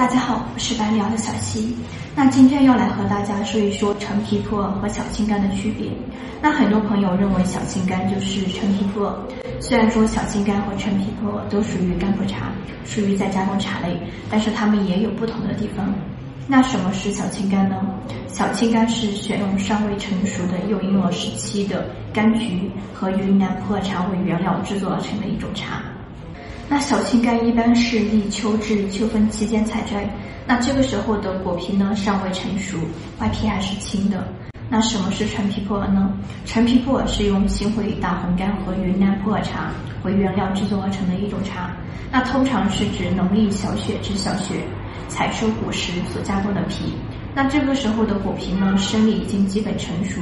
大家好，我是百里的小溪。那今天要来和大家说一说陈皮普洱和小青柑的区别。那很多朋友认为小青柑就是陈皮普洱，虽然说小青柑和陈皮普洱都属于干普茶，属于在加工茶类，但是它们也有不同的地方。那什么是小青柑呢？小青柑是选用尚未成熟的幼婴儿时期的柑橘和云南普洱茶为原料制作而成的一种茶。那小青柑一般是立秋至秋分期间采摘，那这个时候的果皮呢尚未成熟，外皮还是青的。那什么是陈皮普洱呢？陈皮普洱是用新会大红柑和云南普洱茶为原料制作而成的一种茶。那通常是指农历小雪至小雪采收果实所加工的皮。那这个时候的果皮呢，生理已经基本成熟，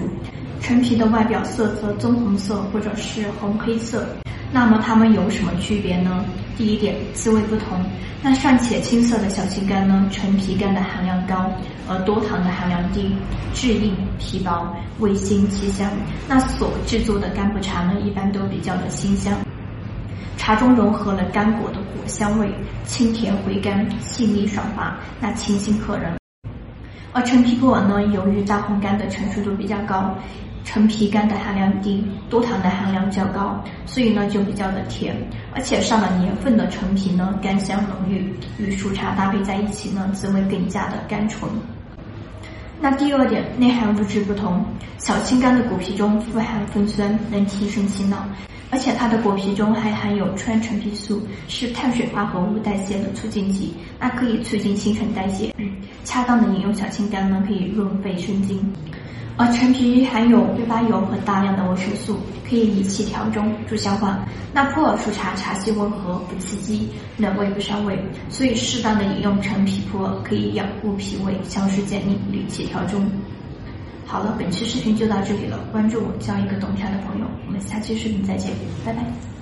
陈皮的外表色泽棕红色或者是红黑色。那么它们有什么区别呢？第一点，滋味不同。那尚且青色的小青柑呢，陈皮柑的含量高，而多糖的含量低，质硬皮薄，味辛气香。那所制作的干普茶呢，一般都比较的清香，茶中融合了干果的果香味，清甜回甘，细腻爽滑，那清新可人。而陈皮普洱呢，由于大红柑的成熟度比较高。陈皮苷的含量低，多糖的含量较高，所以呢就比较的甜，而且上了年份的陈皮呢，干香浓郁，与熟茶搭配在一起呢，滋味更加的甘醇。那第二点，内含物质不同，小青柑的果皮中富含酚酸，能提神醒脑，而且它的果皮中还含有川陈皮素，是碳水化合物代谢的促进剂，那可以促进新陈代谢。恰当的饮用小青柑呢，可以润肺生津。而陈皮含有挥发油和大量的维生素，可以理气调中，助消化。那普洱熟茶茶性温和，不刺激，冷味不伤胃，所以适当的饮用陈皮普洱可以养护脾胃，消食健力，理气调中。好了，本期视频就到这里了，关注我，交一个懂茶的朋友，我们下期视频再见，拜拜。